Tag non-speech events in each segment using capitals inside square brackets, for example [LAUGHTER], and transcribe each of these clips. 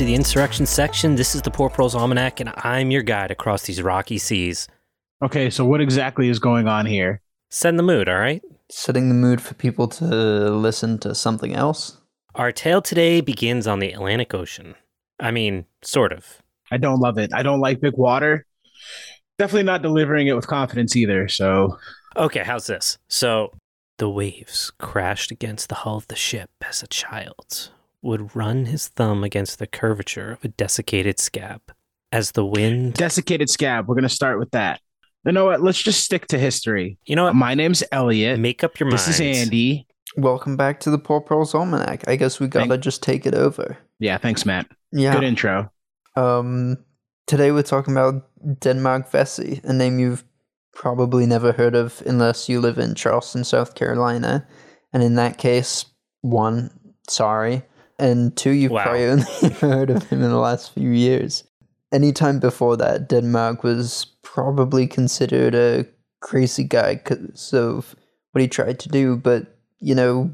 Welcome back to the Insurrection section. This is the Poor Proles Almanac, and I'm your guide across these rocky seas. Okay, so what exactly is going on here? Set in the mood, all right? Setting the mood for people to listen to something else. Our tale today begins on the Atlantic Ocean. I mean, sort of. I don't love it. I don't like big water. Definitely not delivering it with confidence either. So, Okay, how's this? So, the waves crashed against the hull of the ship as a child would run his thumb against the curvature of a desiccated scab. As the wind. desiccated scab. We're gonna start with that. You know what? Let's just stick to history. You know what? My name's Elliot. Make up your mind. This is Andy. Welcome back to the Poor Proles Almanac. I guess we gotta Thank- just take it over. Yeah, thanks, Matt. Yeah. Good intro. Um, today we're talking about Denmark Vesey, a name you've probably never heard of unless you live in Charleston, South Carolina. And in that case, one, sorry, and two, you've Wow. probably only [LAUGHS] heard of him in the last few years. Any time before that, Denmark was probably considered a crazy guy because of what he tried to do, but you know,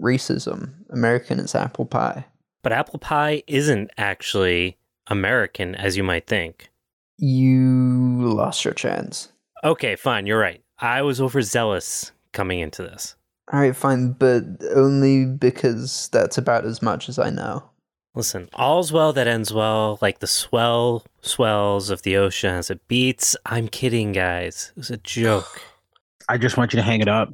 racism. American is apple pie. But apple pie isn't actually American as you might think. You lost your chance. Okay, fine, you're right. I was overzealous coming into this. All right, fine, but only because that's about as much as I know. Listen, all's well that ends well, like the swell swells of the ocean as it beats. I'm kidding, guys. It was a joke. [SIGHS] I just want you to hang it up.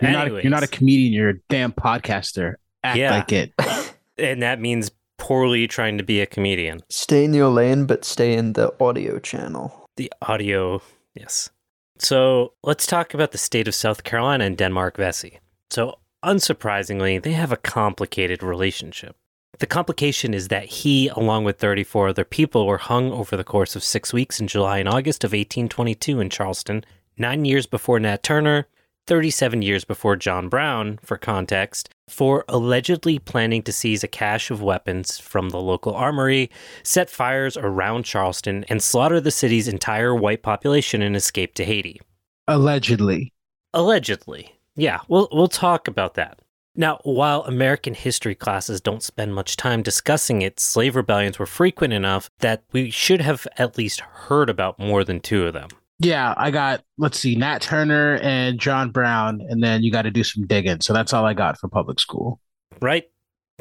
You're not. A, you're not a comedian. You're a damn podcaster. Act Yeah. like it. [LAUGHS] And that means poorly trying to be a comedian. Stay in your lane, but stay in the audio channel. The audio, yes. So let's talk about the state of South Carolina and Denmark Vesey. So, unsurprisingly, they have a complicated relationship. The complication is that he, along with 34 other people, were hung over the course of six weeks in July and August of 1822 in Charleston, nine years before Nat Turner, 37 years before John Brown, for context, for allegedly planning to seize a cache of weapons from the local armory, set fires around Charleston, and slaughter the city's entire white population and escape to Haiti. Allegedly. Allegedly. Yeah, we'll we'll talk about that. Now, while American history classes don't spend much time discussing it, slave rebellions were frequent enough that we should have at least heard about more than two of them. Yeah, I got. Let's see, Nat Turner and John Brown, and then you got to do some digging. So that's all I got for public school. Right?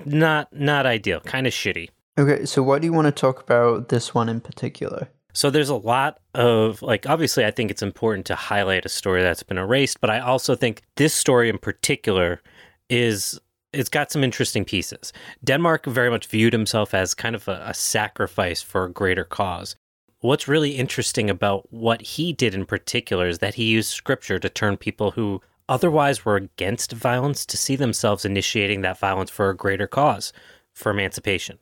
Not not ideal, kind of shitty. Okay, so why do you want to talk about this one in particular? So there's a lot of like obviously I think it's important to highlight a story that's been erased, but I also think this story in particular is it's got some interesting pieces. Denmark very much viewed himself as kind of a, a sacrifice for a greater cause. What's really interesting about what he did in particular is that he used scripture to turn people who otherwise were against violence to see themselves initiating that violence for a greater cause, for emancipation.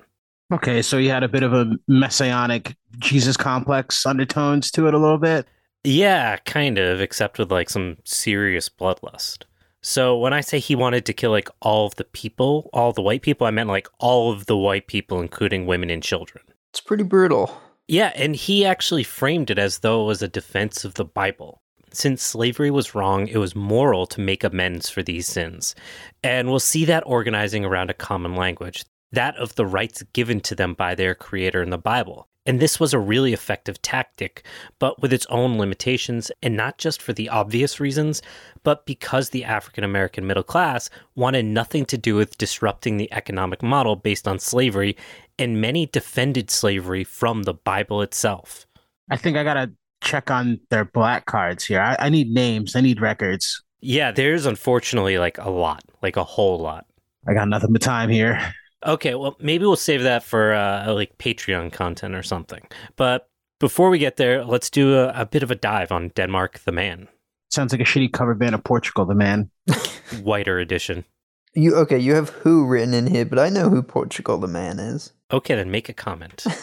Okay, so you had a bit of a messianic Jesus complex undertones to it a little bit. Yeah, kind of, except with like some serious bloodlust. So when I say he wanted to kill like all of the people, all the white people, I meant like all of the white people, including women and children. It's pretty brutal. Yeah, and he actually framed it as though it was a defense of the Bible. Since slavery was wrong, it was moral to make amends for these sins. And we'll see that organizing around a common language, that of the rights given to them by their creator in the Bible. And this was a really effective tactic, but with its own limitations, and not just for the obvious reasons, but because the African American middle class wanted nothing to do with disrupting the economic model based on slavery, and many defended slavery from the Bible itself. I think I gotta check on their black cards here. I, I need names. I need records. Yeah, there's unfortunately like a lot, like a whole lot. I got nothing but time here. Okay, well, maybe we'll save that for uh, like Patreon content or something. But before we get there, let's do a, a bit of a dive on Denmark the Man, Sounds like a shitty cover band of Portugal, the man. [LAUGHS] whiter edition. You okay? You have who written in here, but I know who Portugal the man is. Okay, then make a comment. [LAUGHS]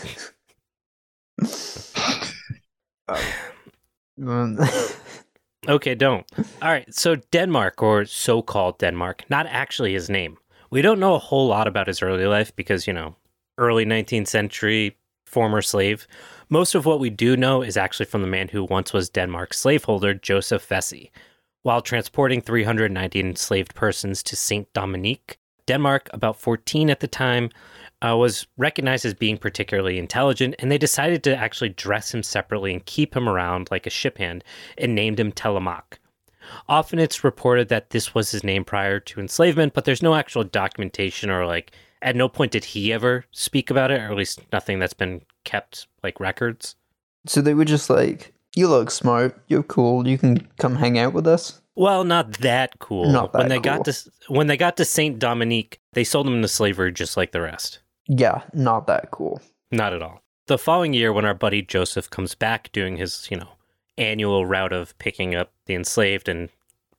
Um, Okay, don't. All right, so Denmark, or so called Denmark, not actually his name. We don't know a whole lot about his early life because, you know, early 19th century, former slave. Most of what we do know is actually from the man who once was Denmark's slaveholder, Joseph Vesey. While transporting 390 enslaved persons to Saint Dominique, Denmark, about 14 at the time, uh, was recognized as being particularly intelligent, and they decided to actually dress him separately and keep him around like a ship hand and named him Telemaque. Often it's reported that this was his name prior to enslavement, but there's no actual documentation or like at no point did he ever speak about it, or at least nothing that's been kept like records. So they were just like, "You look smart. You're cool. You can come hang out with us." Well, not that cool. Not that when they cool. got to when they got to Saint Dominique, they sold him into slavery just like the rest. Yeah, not that cool. Not at all. The following year, when our buddy Joseph comes back doing his, you know, annual route of picking up the enslaved and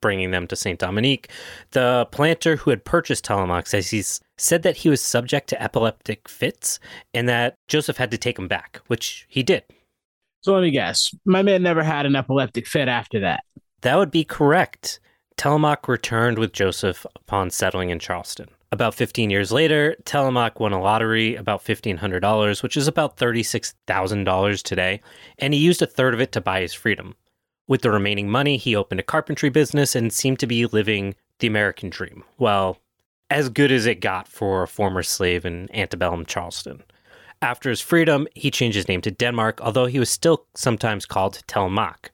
bringing them to Saint Dominique, the planter who had purchased Telemaque says he's said that he was subject to epileptic fits and that Joseph had to take him back, which he did. So let me guess. My man never had an epileptic fit after that. That would be correct. Telemaque returned with Joseph upon settling in Charleston. About 15 years later, Telemaque won a lottery, about $1,500, which is about $36,000 today, and he used a third of it to buy his freedom. With the remaining money, he opened a carpentry business and seemed to be living the American dream. Well, as good as it got for a former slave in antebellum Charleston. After his freedom, he changed his name to Denmark, although he was still sometimes called Telemaque.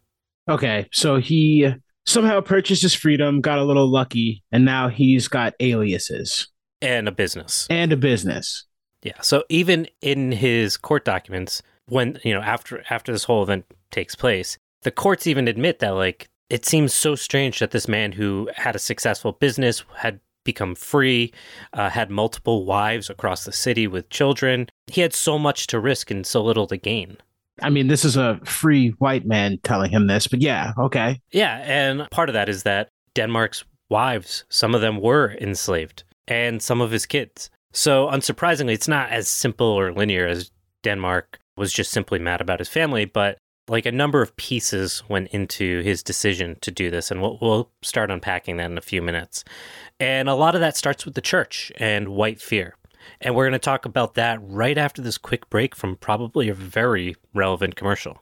Okay, so he somehow purchased his freedom, got a little lucky, and now he's got aliases And a business. and a business. Yeah. So even in his court documents, when you know after after this whole event takes place, the courts even admit that like it seems so strange that this man who had a successful business had become free, uh, had multiple wives across the city with children. He had so much to risk and so little to gain. I mean, this is a free white man telling him this, but yeah, okay. Yeah, and part of that is that Denmark's wives, some of them were enslaved, and some of his kids. So, unsurprisingly, it's not as simple or linear as Denmark was just simply mad about his family, but like a number of pieces went into his decision to do this. And we'll, we'll start unpacking that in a few minutes. And a lot of that starts with the church and white fear. And we're going to talk about that right after this quick break from probably a very relevant commercial.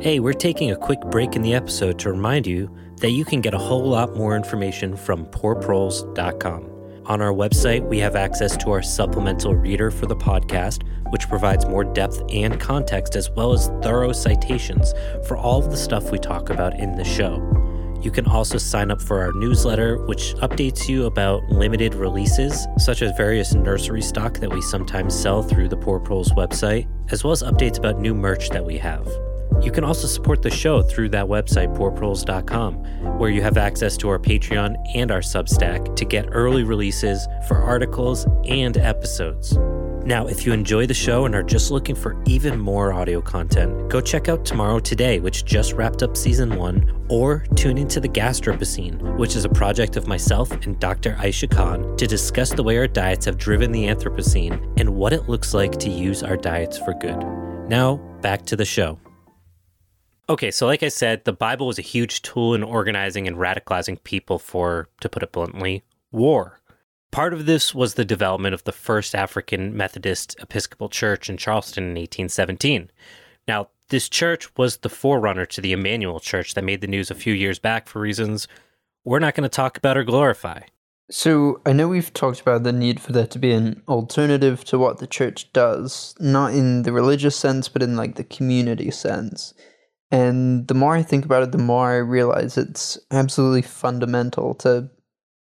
Hey, we're taking a quick break in the episode to remind you that you can get a whole lot more information from poorproles.com. On our website, we have access to our supplemental reader for the podcast, which provides more depth and context as well as thorough citations for all of the stuff we talk about in the show. You can also sign up for our newsletter, which updates you about limited releases, such as various nursery stock that we sometimes sell through the Poor Proles website, as well as updates about new merch that we have. You can also support the show through that website, poorproles.com, where you have access to our Patreon and our Substack to get early releases for articles and episodes. Now, if you enjoy the show and are just looking for even more audio content, go check out Tomorrow Today, which just wrapped up season one, or tune into the Gastropocene, which is a project of myself and Dr. Aisha Khan to discuss the way our diets have driven the Anthropocene and what it looks like to use our diets for good. Now, back to the show. Okay, so like I said, the Bible was a huge tool in organizing and radicalizing people for, to put it bluntly, war. Part of this was the development of the first African Methodist Episcopal Church in Charleston in 1817. Now, this church was the forerunner to the Emanuel Church that made the news a few years back for reasons we're not going to talk about or glorify. So I know we've talked about the need for there to be an alternative to what the church does, not in the religious sense, but in like the community sense. And the more I think about it, the more I realize it's absolutely fundamental to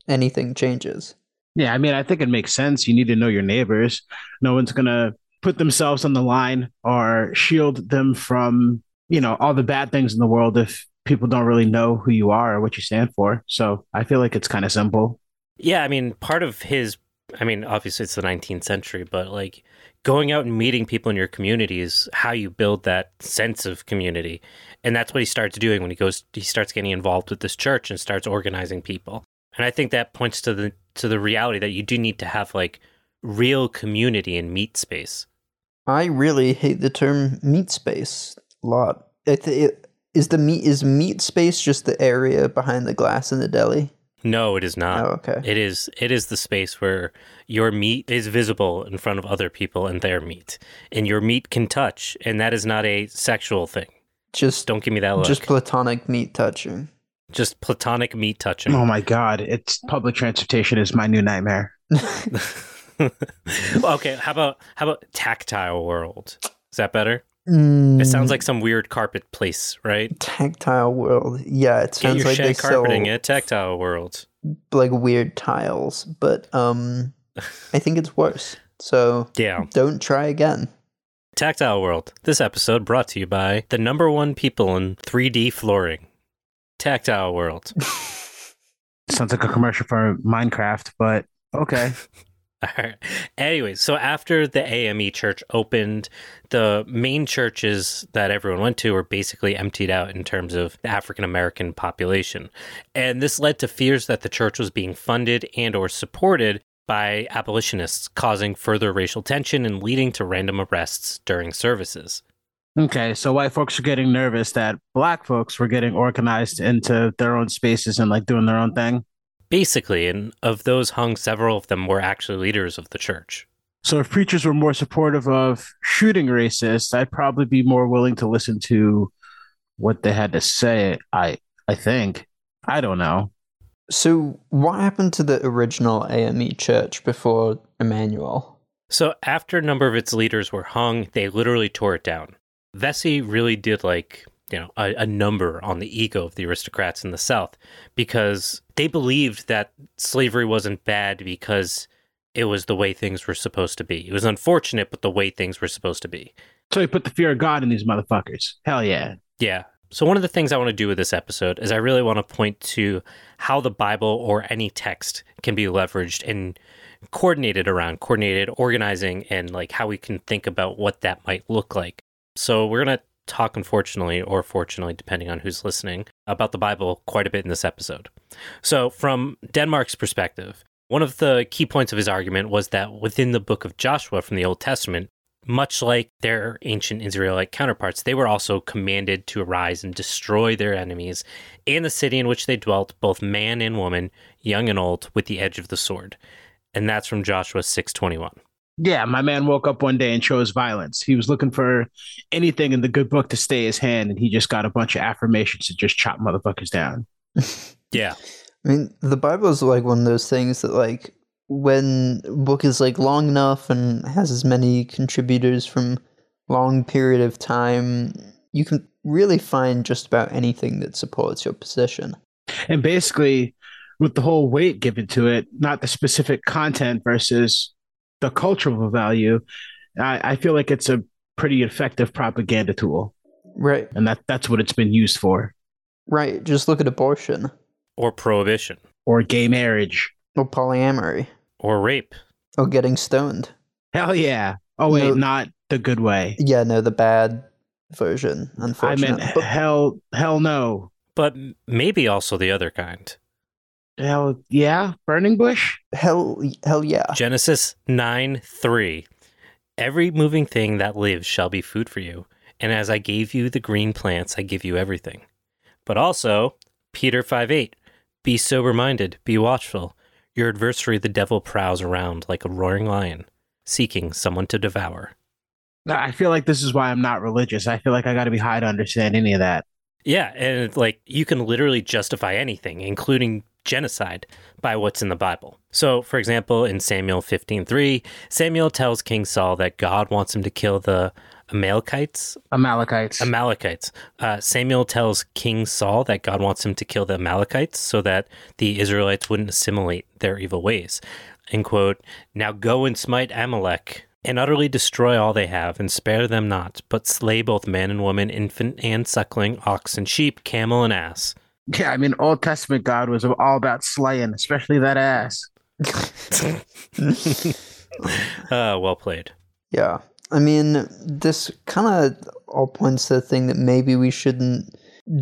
anything changes. Yeah, I mean, I think it makes sense. You need to know your neighbors. No one's going to put themselves on the line or shield them from, you know, all the bad things in the world if people don't really know who you are or what you stand for. So I feel like it's kind of simple. Yeah, I mean, part of his, I mean, obviously it's the 19th century, but like going out and meeting people in your community is how you build that sense of community. And that's what he starts doing when he goes, he starts getting involved with this church and starts organizing people. And I think that points to the to the reality that you do need to have like real community and meet space. I really hate the term meat space a lot. It, it, is the meat is meat space just the area behind the glass in the deli? No, it is not. Oh, okay. It is it is the space where your meat is visible in front of other people and their meat. And your meat can touch, and that is not a sexual thing. Just Don't give me that look. just platonic meat touching. Just platonic meat touching. Oh my God. It's public transportation is my new nightmare. [LAUGHS] okay, how about how about tactile world? Is that better? Mm, It sounds like some weird carpet place, right? tactile world. Yeah, it Get sounds your like they shag carpeting sell at tactile world. like weird tiles, but um, [LAUGHS] I think it's worse. So Yeah. don't try again. Tactile World. This episode brought to you by the number one people in 3D flooring. Tactile World. [LAUGHS] Sounds like a commercial for Minecraft, but okay. [LAUGHS] All right. Anyways, so after the AME church opened, the main churches that everyone went to were basically emptied out in terms of the African American population. And this led to fears that the church was being funded and or supported by abolitionists, causing further racial tension and leading to random arrests during services. Okay, so white folks are getting nervous that black folks were getting organized into their own spaces and like doing their own thing. Basically, and of those hung, several of them were actually leaders of the church. So if preachers were more supportive of shooting racists, I'd probably be more willing to listen to what they had to say. I I think. I don't know. So what happened to the original AME church before Emanuel? So after a number of its leaders were hung, they literally tore it down. Vesey really did like, you know, a, a number on the ego of the aristocrats in the South because they believed that slavery wasn't bad because it was the way things were supposed to be. It was unfortunate, but the way things were supposed to be. So he put the fear of God in these motherfuckers. Hell yeah. Yeah. So, one of the things I want to do with this episode is I really want to point to how the Bible or any text can be leveraged and coordinated around, coordinated, organizing, and like how we can think about what that might look like. So, we're going to talk, unfortunately, or fortunately, depending on who's listening, about the Bible quite a bit in this episode. So, from Denmark's perspective, one of the key points of his argument was that within the book of Joshua from the Old Testament, much like their ancient Israelite counterparts, they were also commanded to arise and destroy their enemies and the city in which they dwelt, both man and woman, young and old, with the edge of the sword. And that's from Joshua 6:21. Yeah, my man woke up one day and chose violence. He was looking for anything in the good book to stay his hand, and he just got a bunch of affirmations to just chop motherfuckers down. [LAUGHS] Yeah. I mean, the Bible is like one of those things that, like, when book is like long enough and has as many contributors from long period of time, you can really find just about anything that supports your position. And basically, with the whole weight given to it, not the specific content versus the cultural value, I, I feel like it's a pretty effective propaganda tool. Right, And that, that's what it's been used for. right. Just look at abortion Or prohibition, Or gay marriage. or polyamory or rape. or getting stoned. Hell yeah. Oh, wait, No. not the good way. Yeah, no, the bad version, unfortunately. I unfortunately. meant But- hell, hell no. But maybe also the other kind. Hell yeah. Burning bush? hell, hell yeah. Genesis 9 3. Every moving thing that lives shall be food for you. And as I gave you the green plants, I give you everything. But also, Peter 5 8. Be sober minded, be watchful. Your adversary, the devil, prowls around like a roaring lion, seeking someone to devour. I feel like this is why I'm not religious. I feel like I got to be high to understand any of that. Yeah, and like you can literally justify anything, including genocide, by what's in the Bible. So, for example, in Samuel 15:3, Samuel tells King Saul that God wants him to kill the Amalekites. Amalekites. Amalekites. Uh, Samuel tells King Saul that God wants him to kill the Amalekites so that the Israelites wouldn't assimilate their evil ways. And quote, Now go and smite Amalek and utterly destroy all they have, and spare them not, but slay both man and woman, infant and suckling, ox and sheep, camel and ass. Yeah, I mean, Old Testament God was all about slaying, especially that ass. [LAUGHS] Uh, well played. Yeah. I mean, this kind of all points to the thing that maybe we shouldn't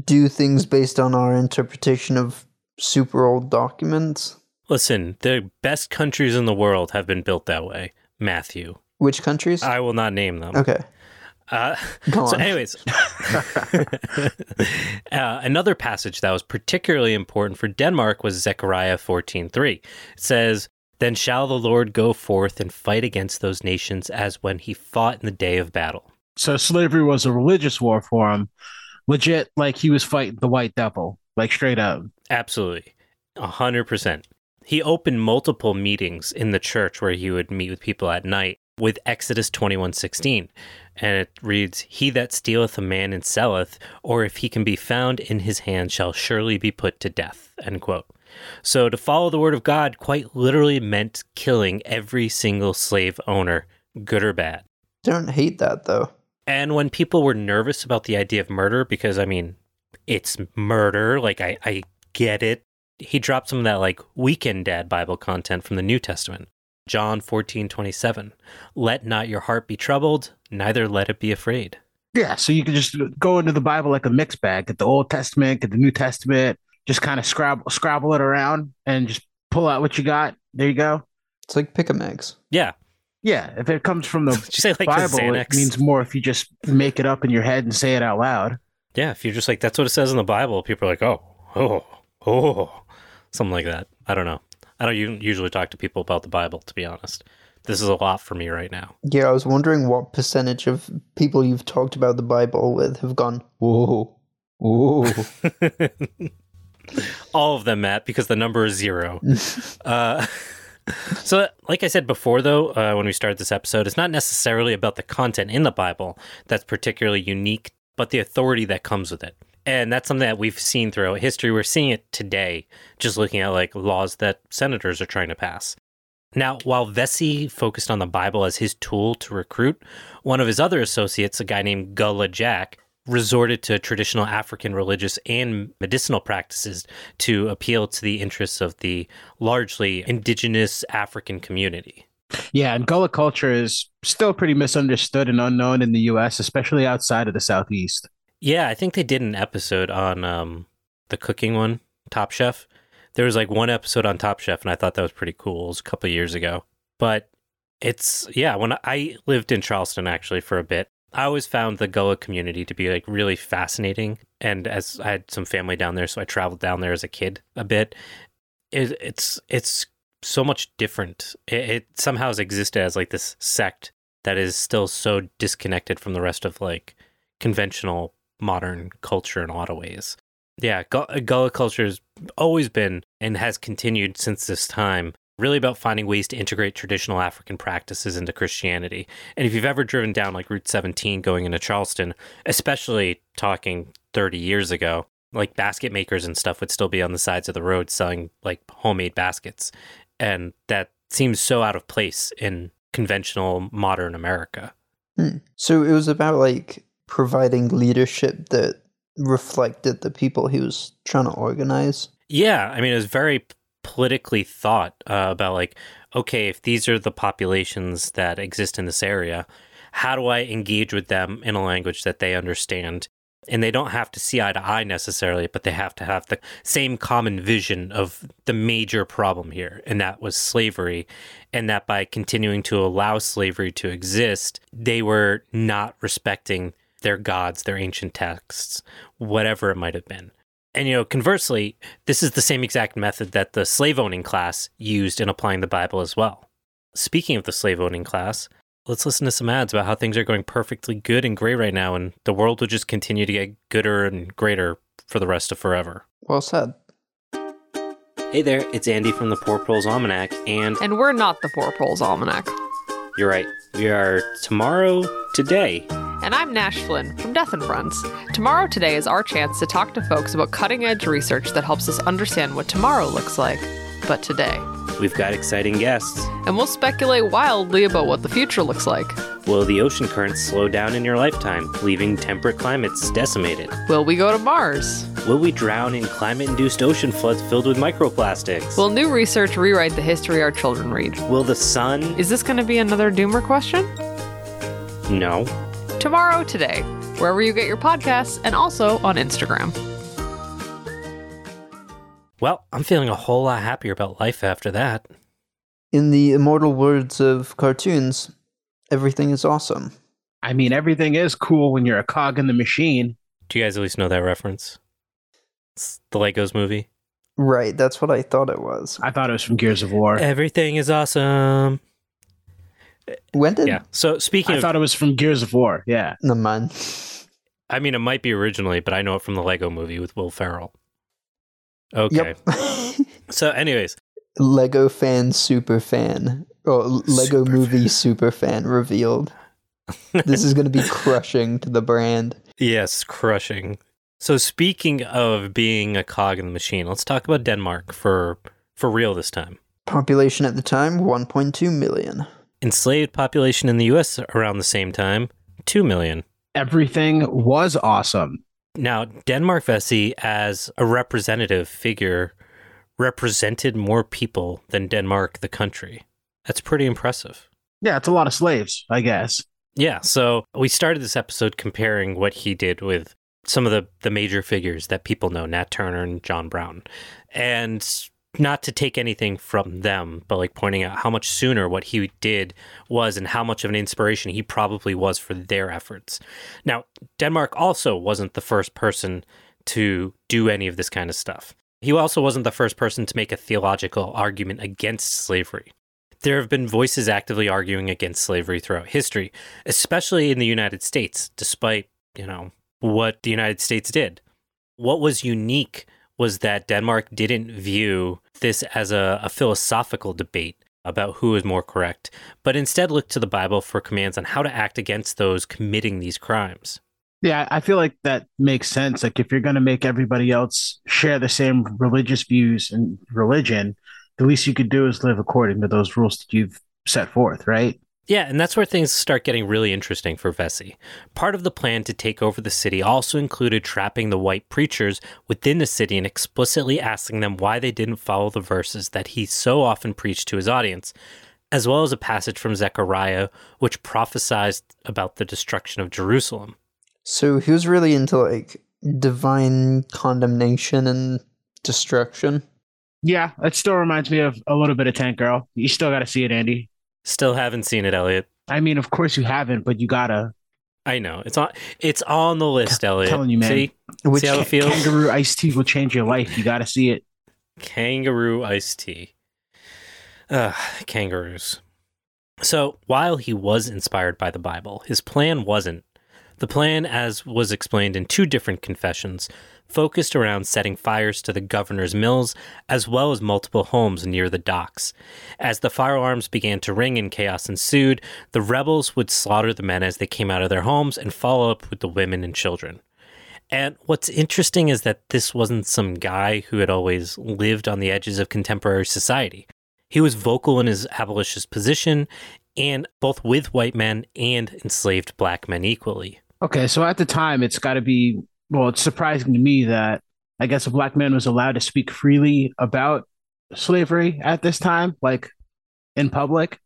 do things based on our interpretation of super old documents. Listen, the best countries in the world have been built that way. Matthew. Which countries? I will not name them. okay. Uh, [LAUGHS] so, anyways, [LAUGHS] uh, another passage that was particularly important for Denmark was Zechariah 14:3. It says, "Then shall the Lord go forth and fight against those nations as when he fought in the day of battle." So slavery was a religious war for him. Legit, like he was fighting the white devil, like straight up. Absolutely, a hundred percent. He opened multiple meetings in the church where he would meet with people at night with Exodus 21:16. And it reads, "He that stealeth a man and selleth, or if he can be found in his hand shall surely be put to death." End quote. So to follow the word of God quite literally meant killing every single slave owner, good or bad. Don't hate that though. And when people were nervous about the idea of murder, because I mean, it's murder, like I, I get it, he dropped some of that like weekend dad Bible content from the New Testament. John 14, 27. Let not your heart be troubled, neither let it be afraid. Yeah, so you can just go into the Bible like a mixed bag, get the Old Testament, get the New Testament, just kind of scrabble scrabble it around and just pull out what you got. There you go. It's like pick a mix. Yeah. Yeah, if it comes from the [LAUGHS] say like the Bible, it means more if you just make it up in your head and say it out loud. yeah, if you're just like, that's what it says in the Bible, people are like, oh, oh, oh, something like that. I don't know. I don't usually talk to people about the Bible, to be honest. This is a lot for me right now. Yeah, I was wondering what percentage of people you've talked about the Bible with have gone, whoa, whoa. [LAUGHS] All of them, Matt, because the number is zero. [LAUGHS] uh, [LAUGHS] so, like I said before, though, uh, when we started this episode, it's not necessarily about the content in the Bible that's particularly unique, but the authority that comes with it. And that's something that we've seen throughout history. We're seeing it today, just looking at like laws that senators are trying to pass. Now, while Vesey focused on the Bible as his tool to recruit, one of his other associates, a guy named Gullah Jack, resorted to traditional African religious and medicinal practices to appeal to the interests of the largely indigenous African community. Yeah, and Gullah culture is still pretty misunderstood and unknown in the US, especially outside of the Southeast. Yeah, I think they did an episode on um, the cooking one, Top Chef. There was like one episode on Top Chef, and I thought that was pretty cool. It was a couple years ago. But it's, yeah, when I lived in Charleston actually for a bit, I always found the Gullah community to be like really fascinating. And as I had some family down there, so I traveled down there as a kid a bit. It, it's it's so much different. It, it somehow has existed as like this sect that is still so disconnected from the rest of like conventional modern culture in a lot of ways. Yeah, Gullah culture has always been and has continued since this time really about finding ways to integrate traditional African practices into Christianity. And if you've ever driven down like Route 17 going into Charleston, especially talking 30 years ago, like basket makers and stuff would still be on the sides of the road selling like homemade baskets. And that seems so out of place in conventional modern America. Hmm. So it was about like providing leadership that reflected the people he was trying to organize. Yeah, I mean, it was very politically thought uh, about like, okay, if these are the populations that exist in this area, how do I engage with them in a language that they understand? And they don't have to see eye to eye necessarily, but they have to have the same common vision of the major problem here, and that was slavery. And that by continuing to allow slavery to exist, they were not respecting their gods, their ancient texts, whatever it might have been. And, you know, conversely, this is the same exact method that the slave owning class used in applying the Bible as well. Speaking of the slave owning class, let's listen to some ads about how things are going perfectly good and great right now, and the world will just continue to get gooder and greater for the rest of forever. Well said. Hey there, it's Andy from the Poor Proles Almanac, and And we're not the Poor Proles Almanac. you're right, we are tomorrow today. And I'm Nash Flynn from Death and Friends. Tomorrow Today is our chance to talk to folks about cutting edge research that helps us understand what tomorrow looks like, but today. We've got exciting guests. And we'll speculate wildly about what the future looks like. Will the ocean currents slow down in your lifetime, leaving temperate climates decimated? Will we go to Mars? Will we drown in climate induced ocean floods filled with microplastics? Will new research rewrite the history our children read? Will the sun? Is this going to be another doomer question? No. Tomorrow Today, wherever you get your podcasts, and also on Instagram. Well, I'm feeling a whole lot happier about life after that. In the immortal words of cartoons, everything is awesome. I mean, everything is cool when you're a cog in the machine. Do you guys at least know that reference? It's the Legos movie. Right, that's what I thought it was. I thought it was from Gears of War. Everything is awesome. When did Yeah. So speaking I of, thought it was from Gears of War. Yeah. no man. I mean, it might be originally, but I know it from the Lego movie with Will Ferrell. Okay. Yep. [LAUGHS] So, anyways, Lego fan super fan or Lego Super movie super fan revealed. [LAUGHS] This is going to be crushing to the brand. Yes, crushing. So speaking of being a cog in the machine, let's talk about Denmark for for real this time. Population at the time 1.2 million. Enslaved population in the US around the same time, 2 million. Everything was awesome. Now, Denmark Vesey as a representative figure represented more people than Denmark the country. That's pretty impressive. Yeah, it's a lot of slaves, I guess. Yeah, so we started this episode comparing what he did with some of the, the major figures that people know, Nat Turner and John Brown. And not to take anything from them, but like pointing out how much sooner what he did was and how much of an inspiration he probably was for their efforts. Now, Denmark also wasn't the first person to do any of this kind of stuff. He also wasn't the first person to make a theological argument against slavery. There have been voices actively arguing against slavery throughout history, especially in the United States, despite, you know, what the United States did. What was unique was that Denmark didn't view this as a, a philosophical debate about who is more correct, but instead look to the Bible for commands on how to act against those committing these crimes. Yeah, I feel like that makes sense. Like if you're going to make everybody else share the same religious views and religion, the least you could do is live according to those rules that you've set forth, right? Yeah, and that's where things start getting really interesting for Vesey. Part of the plan to take over the city also included trapping the white preachers within the city and explicitly asking them why they didn't follow the verses that he so often preached to his audience, as well as a passage from Zechariah which prophesied about the destruction of Jerusalem. So he was really into like divine condemnation and destruction. Yeah, it still reminds me of a little bit of Tank Girl. You still got to see it, Andy. Still haven't seen it, Elliot. I mean, of course you haven't, but you gotta. I know it's on. It's on the list, Elliot. telling you, man. See, Which see how it feels. Kangaroo iced tea will change your life. You gotta see it. Kangaroo iced tea. Ugh, kangaroos. So, while he was inspired by the Bible, his plan wasn't. The plan, as was explained in two different confessions, focused around setting fires to the governor's mills as well as multiple homes near the docks. As the firearms began to ring and chaos ensued, the rebels would slaughter the men as they came out of their homes and follow up with the women and children. And what's interesting is that this wasn't some guy who had always lived on the edges of contemporary society. He was vocal in his abolitionist position, and both with white men and enslaved black men equally. Okay, so at the time, it's got to be well. It's surprising to me that I guess a black man was allowed to speak freely about slavery at this time, like in public.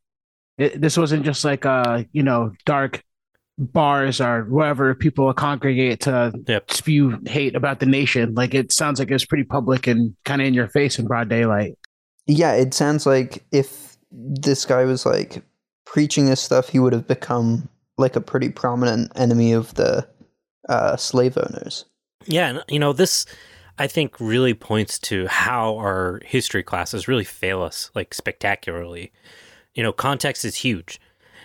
It, this wasn't just like uh, you know, dark bars or wherever people congregate to Yep. spew hate about the nation. Like it sounds like it was pretty public and kind of in your face in broad daylight. Yeah, it sounds like if this guy was like preaching this stuff, he would have become like a pretty prominent enemy of the uh, slave owners. Yeah, and you know, this I think really points to how our history classes really fail us like spectacularly. You know, context is huge.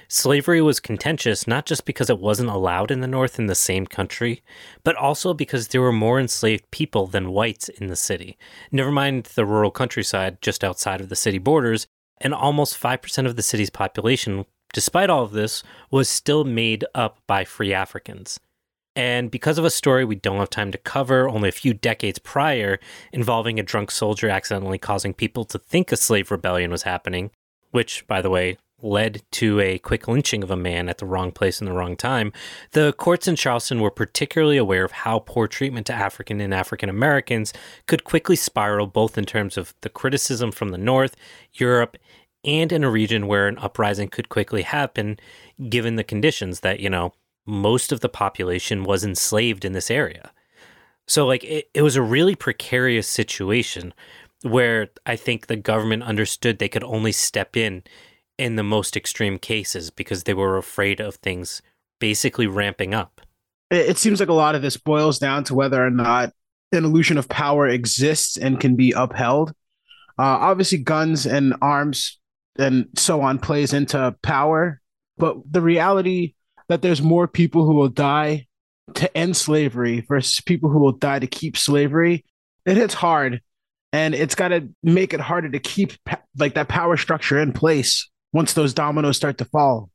Slavery was contentious not just because it wasn't allowed in the North in the same country, but also because there were more enslaved people than whites in the city. Never mind the rural countryside just outside of the city borders, and almost 5% of the city's population, despite all of this, was still made up by free Africans. And because of a story we don't have time to cover, only a few decades prior, involving a drunk soldier accidentally causing people to think a slave rebellion was happening, which, by the way, led to a quick lynching of a man at the wrong place in the wrong time, the courts in Charleston were particularly aware of how poor treatment to African and African Americans could quickly spiral both in terms of the criticism from the North, Europe, and in a region where an uprising could quickly happen given the conditions that, you know, most of the population was enslaved in this area. So, like, it, it was a really precarious situation where I think the government understood they could only step in in the most extreme cases because they were afraid of things basically ramping up. It, seems like a lot of this boils down to whether or not an illusion of power exists and can be upheld. Uh, obviously, guns and arms and so on plays into power, but the reality that there's more people who will die to end slavery versus people who will die to keep slavery, it hits hard. and it's got to make it harder to keep like that power structure in place once those dominoes start to fall.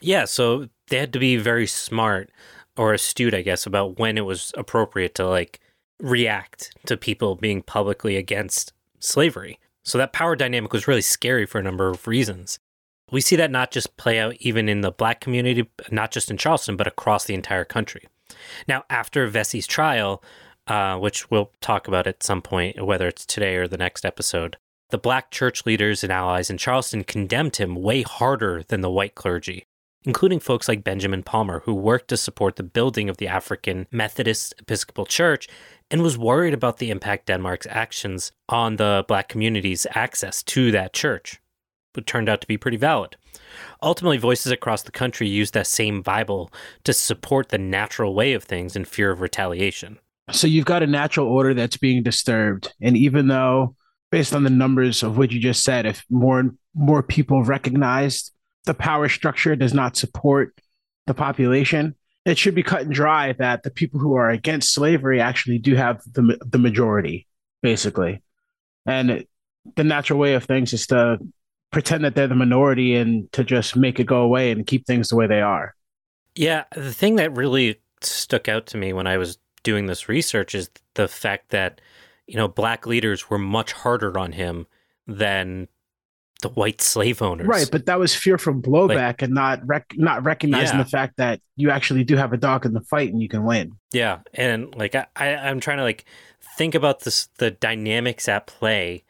Yeah, so they had to be very smart or astute, I guess, about when it was appropriate to like react to people being publicly against slavery. So that power dynamic was really scary for a number of reasons. We see that not just play out even in the black community, not just in Charleston, but across the entire country. Now, after Vesey's trial, uh, which we'll talk about at some point, whether it's today or the next episode, the black church leaders and allies in Charleston condemned him way harder than the white clergy, including folks like Benjamin Palmer, who worked to support the building of the African Methodist Episcopal Church and was worried about the impact Denmark's actions on the black community's access to that church. It turned out to be pretty valid. Ultimately, voices across the country used that same Bible to support the natural way of things in fear of retaliation. So you've got a natural order that's being disturbed. And even though, based on the numbers of what you just said, if more and more people recognized the power structure does not support the population, it should be cut and dry that the people who are against slavery actually do have the the majority, basically. And the natural way of things is to pretend that they're the minority and to just make it go away and keep things the way they are. Yeah, the thing that really stuck out to me when I was doing this research is the fact that you know black leaders were much harder on him than the white slave owners. Right, but that was fear from blowback like, and not rec- not recognizing yeah. the fact that you actually do have a dog in the fight and you can win. Yeah, and like I, I I'm trying to like think about this the dynamics at play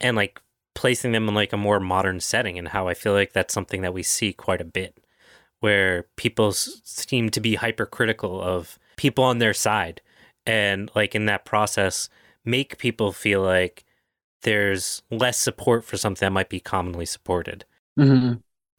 and like placing them in like a more modern setting and how I feel like that's something that we see quite a bit where people s- seem to be hypercritical of people on their side and like in that process make people feel like there's less support for something that might be commonly supported mm-hmm.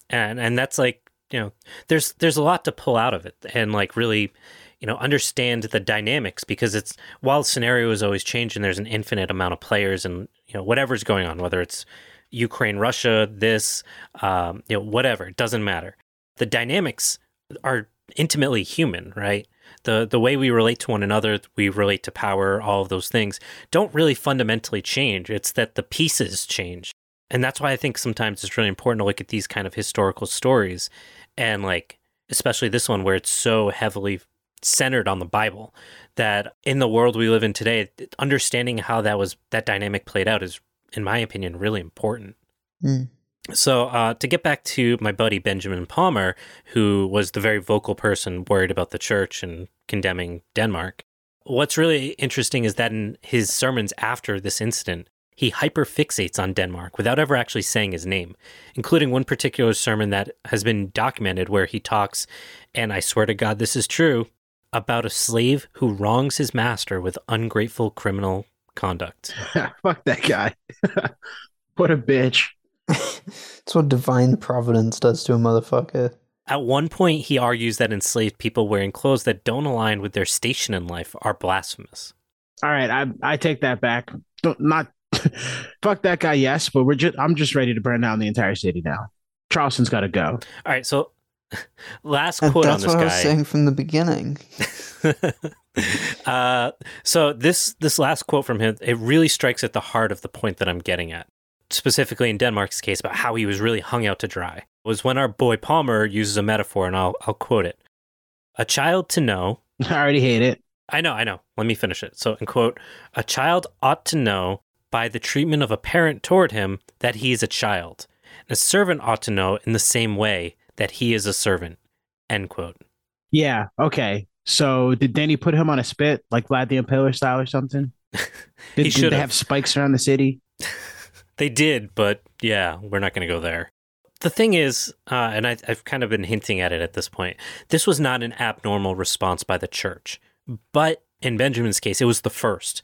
and and that's like you know there's there's a lot to pull out of it and like really you know understand the dynamics because it's while scenario is always changing there's an infinite amount of players and you know whatever's going on whether it's ukraine russia this um, you know whatever it doesn't matter. The dynamics are intimately human right? The the way we relate to one another we relate to power all of those things don't really fundamentally change. It's that the pieces change. And that's why i think sometimes it's really important to look at these kind of historical stories and like especially this one where it's so heavily centered on the Bible. That in the world we live in today, understanding how that was that dynamic played out is, in my opinion, really important. Mm. So, uh, to get back to my buddy Benjamin Palmer, who was the very vocal person worried about the church and condemning Denmark, what's really interesting is that in his sermons after this incident, he hyperfixates on Denmark without ever actually saying his name, including one particular sermon that has been documented where he talks, and I swear to God, this is true, about a slave who wrongs his master with ungrateful criminal conduct. [LAUGHS] Fuck that guy. [LAUGHS] what a bitch. [LAUGHS] It's what divine providence does to a motherfucker. At one point, he argues that enslaved people wearing clothes that don't align with their station in life are blasphemous. All right, I I take that back. Don't not fuck that guy. Yes, but we're just I'm just ready to burn down the entire city now. Charleston's got to go. All right, so [LAUGHS] Last quote That's on this what guy. I was saying from the beginning. [LAUGHS] uh, so this this last quote from him, it really strikes at the heart of the point that I'm getting at. Specifically in Denmark's case, about how he was really hung out to dry was when our boy Palmer uses a metaphor, and I'll I'll quote it: "A child to know." [LAUGHS] I already hate it. I know, I know. Let me finish it. So, in quote, a child ought to know by the treatment of a parent toward him that he is a child. And A servant ought to know in the same way that he is a servant. End quote. Yeah. Okay. So did Danny put him on a spit like Vlad the Impaler style or something? [LAUGHS] Did, he did they have spikes around the city? [LAUGHS] they did, but yeah, we're not going to go there. The thing is, uh, and I, I've kind of been hinting at it at this point, this was not an abnormal response by the church, but in Benjamin's case, it was the first.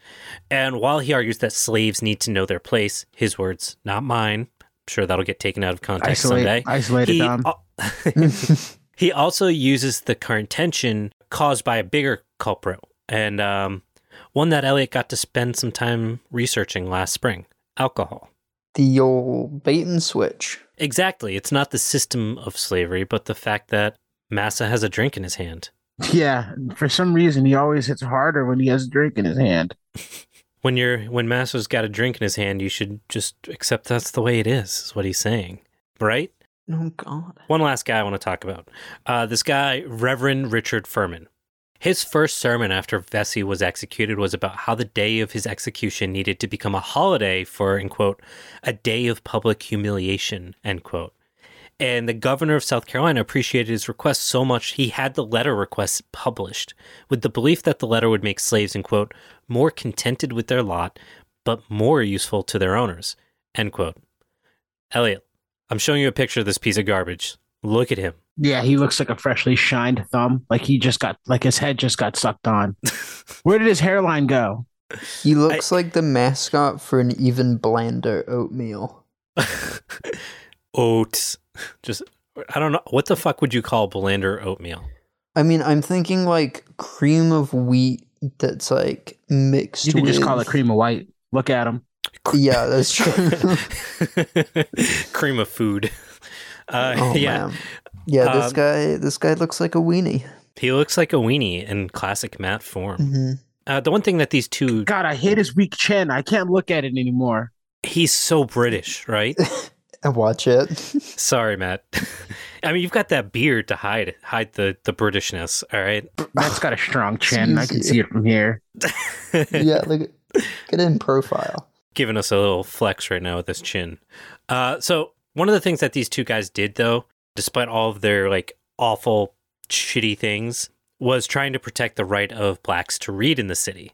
And while he argues that slaves need to know their place, his words, not mine, sure that'll get taken out of context Isolate, someday. Isolated He, Dom. [LAUGHS] [LAUGHS] he also uses the current tension caused by a bigger culprit, and um, one that Elliot got to spend some time researching last spring alcohol. The old bait and switch. Exactly. It's not the system of slavery, but the fact that Massa has a drink in his hand. Yeah. For some reason, he always hits harder when he has a drink in his hand. [LAUGHS] when you're when Masso's got a drink in his hand, you should just accept that's the way it is. Is what he's saying, right? Oh God. One last guy I want to talk about. Uh, this guy, Reverend Richard Furman. His first sermon after Vesey was executed was about how the day of his execution needed to become a holiday for, in quote, a day of public humiliation, end quote. And the governor of South Carolina appreciated his request so much he had the letter request published with the belief that the letter would make slaves, end quote, more contented with their lot, but more useful to their owners, end quote. Elliot, I'm showing you a picture of this piece of garbage. Look at him. Yeah, he looks like a freshly shined thumb. Like he just got, like his head just got sucked on. Where did his hairline go? He looks like the mascot for an even blander oatmeal. [LAUGHS] Oats. Just, I don't know. What the fuck would you call Blander oatmeal? I mean, I'm thinking like cream of wheat that's like mixed You can with. just call it cream of white. Look at him. Yeah, that's true. [LAUGHS] Cream of food. Uh, oh yeah. man. Yeah, this Um, guy. This guy looks like a weenie. He looks like a weenie in classic Matt form. hmm Uh, the one thing that these two, God, I hate his weak chin. I can't look at it anymore. he's so British, right? [LAUGHS] I watch it. Sorry, Matt. [LAUGHS] I mean, you've got that beard to hide hide the the Britishness. All right. Matt's got a strong [LAUGHS] chin. I can see it from here. [LAUGHS] yeah, look. Get in profile. Giving us a little flex right now with this chin. Uh, so one of the things that these two guys did, though, despite all of their like awful, shitty things, was trying to protect the right of blacks to read in the city.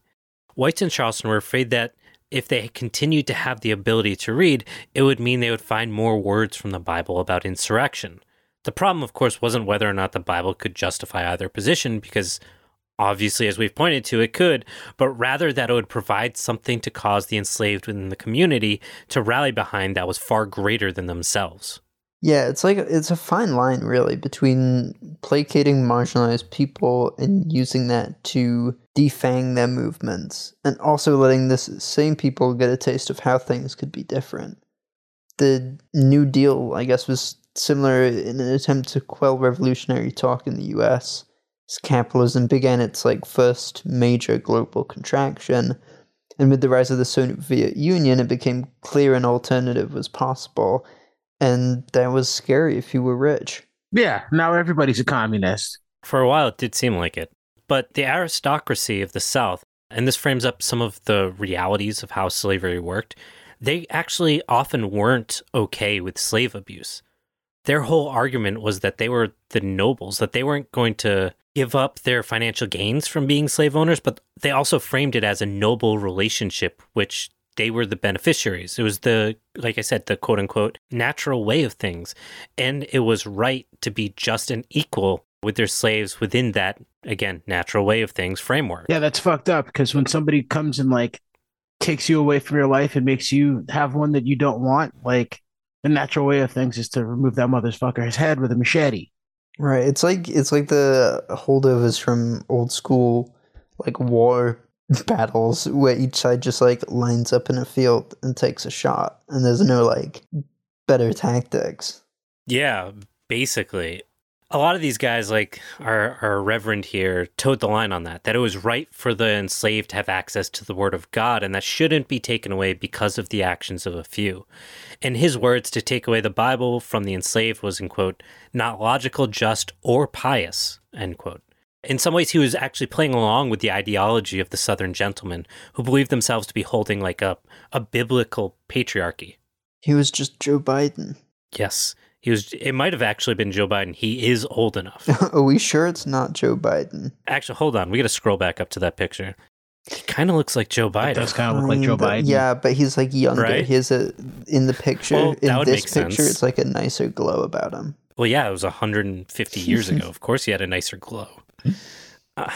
Whites in Charleston were afraid that if they continued to have the ability to read, it would mean they would find more words from the Bible about insurrection. The problem, of course, wasn't whether or not the Bible could justify either position, because obviously, as we've pointed to, it could, but rather that it would provide something to cause the enslaved within the community to rally behind that was far greater than themselves. Yeah, it's like it's a fine line, really, between placating marginalized people and using that to defang their movements, and also letting this same people get a taste of how things could be different. The New Deal, I guess, was similar in an attempt to quell revolutionary talk in the U.S. As capitalism began its like first major global contraction, and with the rise of the Soviet Union, it became clear an alternative was possible and that was scary if you were rich. Yeah, now everybody's a communist. For a while, it did seem like it. But the aristocracy of the South, and this frames up some of the realities of how slavery worked, they actually often weren't okay with slave abuse. Their whole argument was that they were the nobles, that they weren't going to give up their financial gains from being slave owners, but they also framed it as a noble relationship, which they were the beneficiaries. It was the, like I said, the quote unquote natural way of things. And it was right to be just and equal with their slaves within that, again, natural way of things framework. Yeah, that's fucked up because when somebody comes and like takes you away from your life and makes you have one that you don't want, like the natural way of things is to remove that motherfucker's head with a machete. Right. It's like it's like the holdovers from old school like war [LAUGHS] battles where each side just like lines up in a field and takes a shot and there's no like better tactics. Yeah, basically. A lot of these guys, like our, our reverend here, toed the line on that, that it was right for the enslaved to have access to the word of God and that shouldn't be taken away because of the actions of a few. In his words, to take away the Bible from the enslaved was, in quote, not logical, just, or pious, end quote. In some ways, he was actually playing along with the ideology of the Southern gentlemen who believed themselves to be holding like a, a biblical patriarchy. He was just Joe Biden. Yes, he was. It might have actually been Joe Biden. He is old enough. [LAUGHS] Are we sure it's not Joe Biden? Actually, hold on. We got to scroll back up to that picture. He kind of looks like Joe It Biden. does kind of look like Joe Biden. Yeah, but he's like younger. Right? He has a in the picture Well, in this picture sense. it's like a nicer glow about him. Well, yeah, it was 150 years ago. Of course, he had a nicer glow. Uh,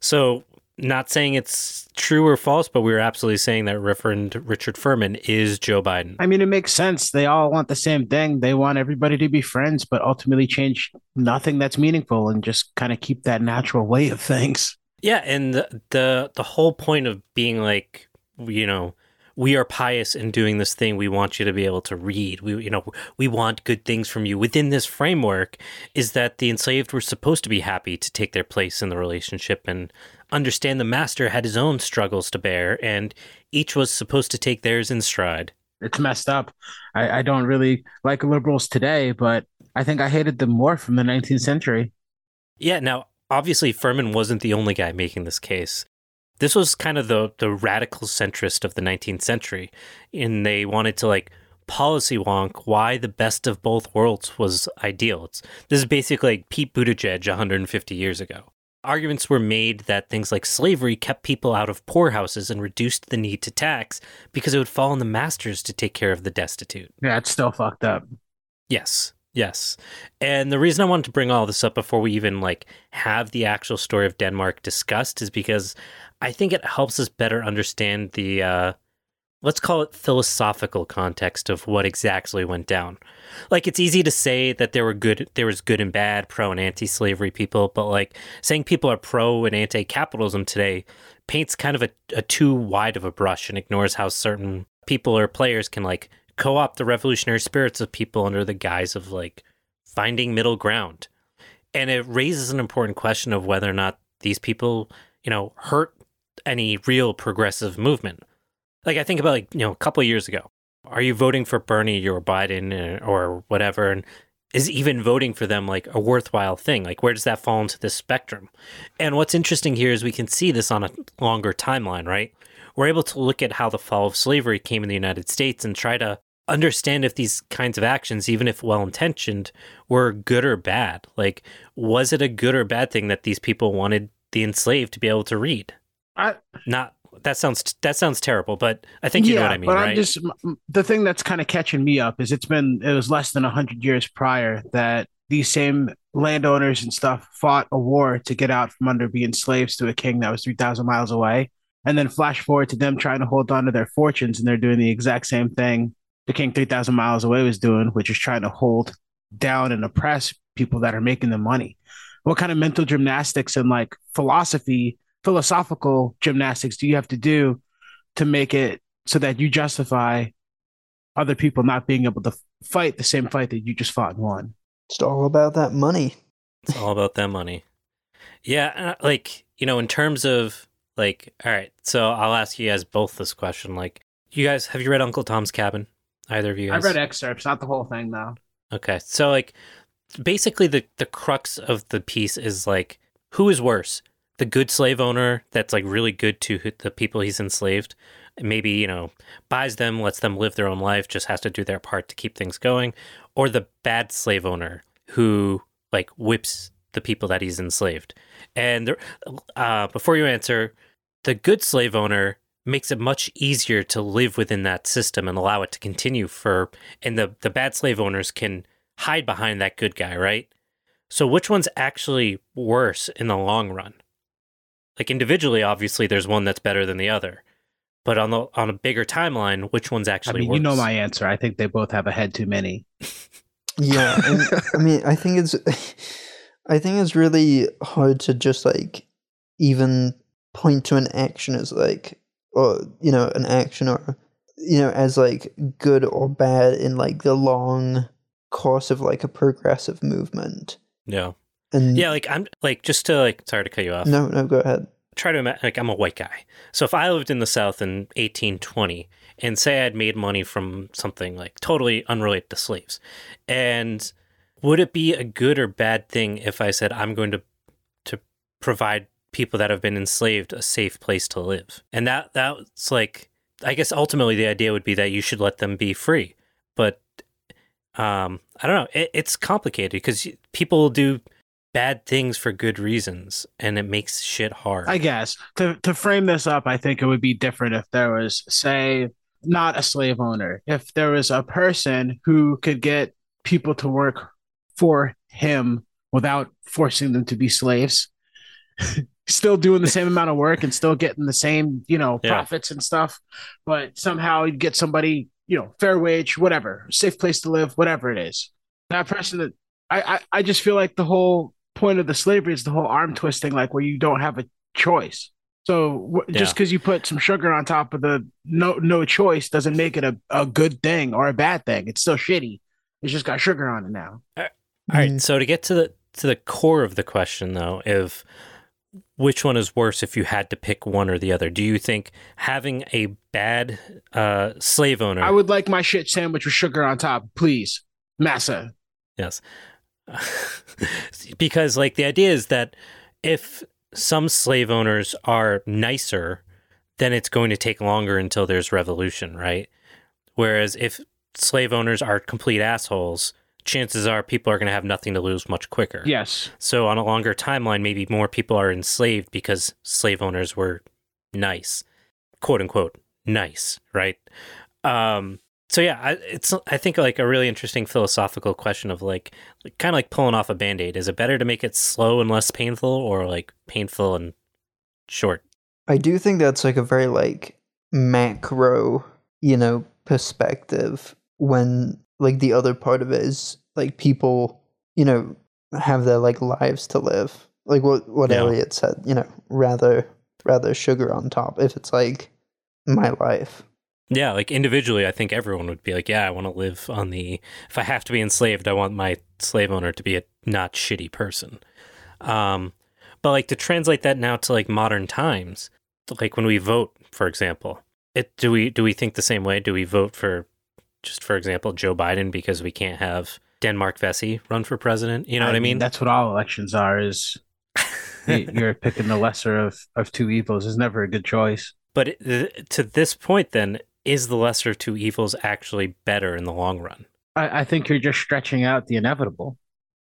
so, not saying it's true or false, but we were absolutely saying that Reverend Richard Furman is Joe Biden. I mean, it makes sense. They all want the same thing. They want everybody to be friends, but ultimately change nothing that's meaningful and just kind of keep that natural way of things. Yeah, and the, the the whole point of being like, you know, we are pious in doing this thing. We want you to be able to read. We, you know, we want good things from you. Within this framework, is that the enslaved were supposed to be happy to take their place in the relationship and understand the master had his own struggles to bear, and each was supposed to take theirs in stride. It's messed up. I, I don't really like liberals today, but I think I hated them more from the 19th century. Yeah. Now, obviously, Furman wasn't the only guy making this case. This was kind of the the radical centrist of the 19th century, and they wanted to like policy wonk why the best of both worlds was ideal. It's, this is basically like Pete Buttigieg 150 years ago. Arguments were made that things like slavery kept people out of poorhouses and reduced the need to tax because it would fall on the masters to take care of the destitute. Yeah, it's still fucked up. Yes. Yes. And the reason I wanted to bring all this up before we even like have the actual story of Denmark discussed is because I think it helps us better understand the uh let's call it philosophical context of what exactly went down. Like it's easy to say that there were good there was good and bad pro and anti-slavery people, but like saying people are pro and anti-capitalism today paints kind of a, a too wide of a brush and ignores how certain people or players can like co-opt the revolutionary spirits of people under the guise of like finding middle ground. And it raises an important question of whether or not these people, you know, hurt any real progressive movement. Like I think about like, you know, a couple years ago, are you voting for Bernie or Biden uh, or whatever and is even voting for them like a worthwhile thing? Like where does that fall into this spectrum? And what's interesting here is we can see this on a longer timeline, right? We're able to look at how the fall of slavery came in the United States and try to understand if these kinds of actions, even if well intentioned, were good or bad. Like, was it a good or bad thing that these people wanted the enslaved to be able to read? I, Not that sounds that sounds terrible, but I think you know what I mean, but right? I'm just the thing that's kind of catching me up is it's been it was less than hundred years prior that these same landowners and stuff fought a war to get out from under being slaves to a king that was three thousand miles away, and then flash forward to them trying to hold on to their fortunes, and they're doing the exact same thing the king three thousand miles away was doing, which is trying to hold down and oppress people that are making the money. What kind of mental gymnastics and like philosophy philosophical gymnastics do you have to do to make it so that you justify other people not being able to fight the same fight that you just fought and won? It's all about that money. It's all about that money. Yeah, uh, like, you know, in terms of like, all right, so I'll ask you guys both this question. Like, you guys, have you read Uncle Tom's Cabin? Either of you guys? I read excerpts, not the whole thing though. Okay. So like basically the the crux of the piece is like who is worse? The good slave owner that's like really good to the people he's enslaved, maybe, you know, buys them, lets them live their own life, just has to do their part to keep things going, or the bad slave owner who like whips the people that he's enslaved. And there, uh, before you answer, the good slave owner makes it much easier to live within that system and allow it to continue for and the the bad slave owners can hide behind that good guy, right? So which one's actually worse in the long run? Like individually obviously there's one that's better than the other. But on the on a bigger timeline, which one's actually? I actually mean, worse? you know my answer. I think they both have a head too many. [LAUGHS] Yeah, and, I mean, I think it's, I think it's really hard to just like even point to an action as like, or you know, an action or you know, as like good or bad in like the long course of like a progressive movement. Yeah. And Yeah, like I'm like just to like sorry to cut you off. no, no, go ahead. try to imagine, like I'm a white guy. So if I lived in the South in 1820 and say I'd made money from something like totally unrelated to slaves, and would it be a good or bad thing if I said I'm going to to provide people that have been enslaved a safe place to live? And that that's like I guess ultimately the idea would be that you should let them be free, but um, I don't know. It, it's complicated because people do bad things for good reasons, and it makes shit hard. I guess to to frame this up, I think it would be different if there was, say, not a slave owner. If there was a person who could get people to work for him without forcing them to be slaves, [LAUGHS] still doing the same amount of work and still getting the same, you know, Yeah. profits and stuff, but somehow you get somebody, you know, fair wage, whatever, safe place to live, whatever it is. That person that I, I, I just feel like the whole point of the slavery is the whole arm twisting, like where you don't have a choice. So w- just because you put some sugar on top of the no no choice doesn't make it a, a good thing or a bad thing. It's still shitty. It's just got sugar on it now. All right. Mm. So to get to the to the core of the question, though, if which one is worse if you had to pick one or the other, do you think having a bad uh, slave owner? I would like my shit sandwich with sugar on top, please. Massa. Yes. [LAUGHS] because like the idea is that if some slave owners are nicer, then it's going to take longer until there's revolution, right? Whereas if slave owners are complete assholes, chances are people are going to have nothing to lose much quicker. Yes. So on a longer timeline, maybe more people are enslaved because slave owners were nice, quote unquote, nice, right? Um, so yeah, I, it's I think like a really interesting philosophical question of like, kind of like pulling off a band aid. Is it better to make it slow and less painful, or like painful and short? I do think that's like a very like macro, you know, perspective when like the other part of it is like people, you know, have their like lives to live. Like what what Yeah. Elliot said, you know, rather rather sugar on top if it's like my life. Yeah, like individually, I think everyone would be like, yeah, I want to live on the. If I have to be enslaved, I want my slave owner to be a not shitty person. Um, but like to translate that now to like modern times, like when we vote, for example, it do we do we think the same way? Do we vote for, just for example, Joe Biden because we can't have Denmark Vesey run for president? You know what I mean? That's what all elections are. Is you- [LAUGHS] you're picking the lesser of of two evils. Is never a good choice. but to this point, then is the lesser of two evils actually better in the long run? I, I think you're just stretching out the inevitable.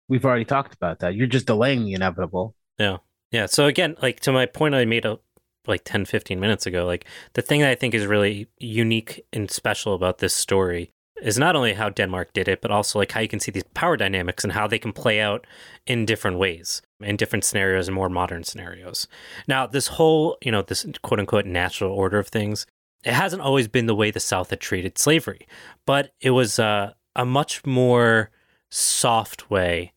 We've already talked about that. You're just delaying the inevitable. Yeah. Yeah. So again, like to my point I made a, like 10, 15 minutes ago, like the thing that I think is really unique and special about this story is not only how Denmark did it, but also like how you can see these power dynamics and how they can play out in different ways, in different scenarios and more modern scenarios. Now, this whole, you know, this quote unquote natural order of things, it hasn't always been the way the South had treated slavery, but it was uh, a much more soft way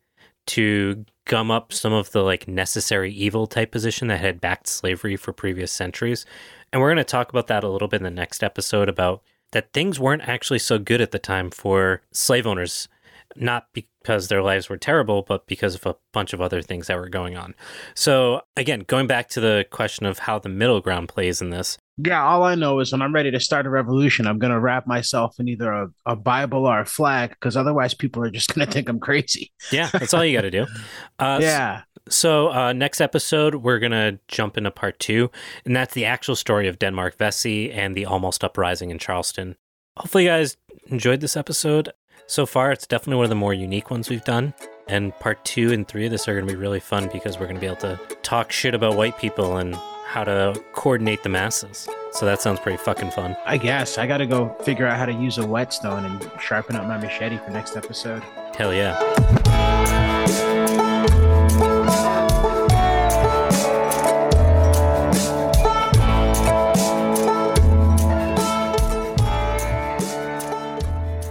to gum up some of the like necessary evil type position that had backed slavery for previous centuries. And we're going to talk about that a little bit in the next episode about that things weren't actually so good at the time for slave owners, not because their lives were terrible, but because of a bunch of other things that were going on. So, again, going back to the question of how the middle ground plays in this, Yeah, all I know is when I'm ready to start a revolution, I'm gonna wrap myself in either a, a Bible or a flag, because otherwise people are just [LAUGHS] gonna think I'm crazy. yeah, that's all you got to do. [LAUGHS] Uh, yeah. So, uh, next episode, we're going to jump into part two, and that's the actual story of Denmark Vesey and the almost uprising in Charleston. Hopefully, you guys enjoyed this episode. So far, it's definitely one of the more unique ones we've done. And part two and three of this are going to be really fun because we're going to be able to talk shit about white people and how to coordinate the masses. So, that sounds pretty fucking fun. I guess I gotta go figure out how to use a whetstone and sharpen up my machete for next episode. Hell yeah.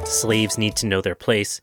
Slaves need to know their place.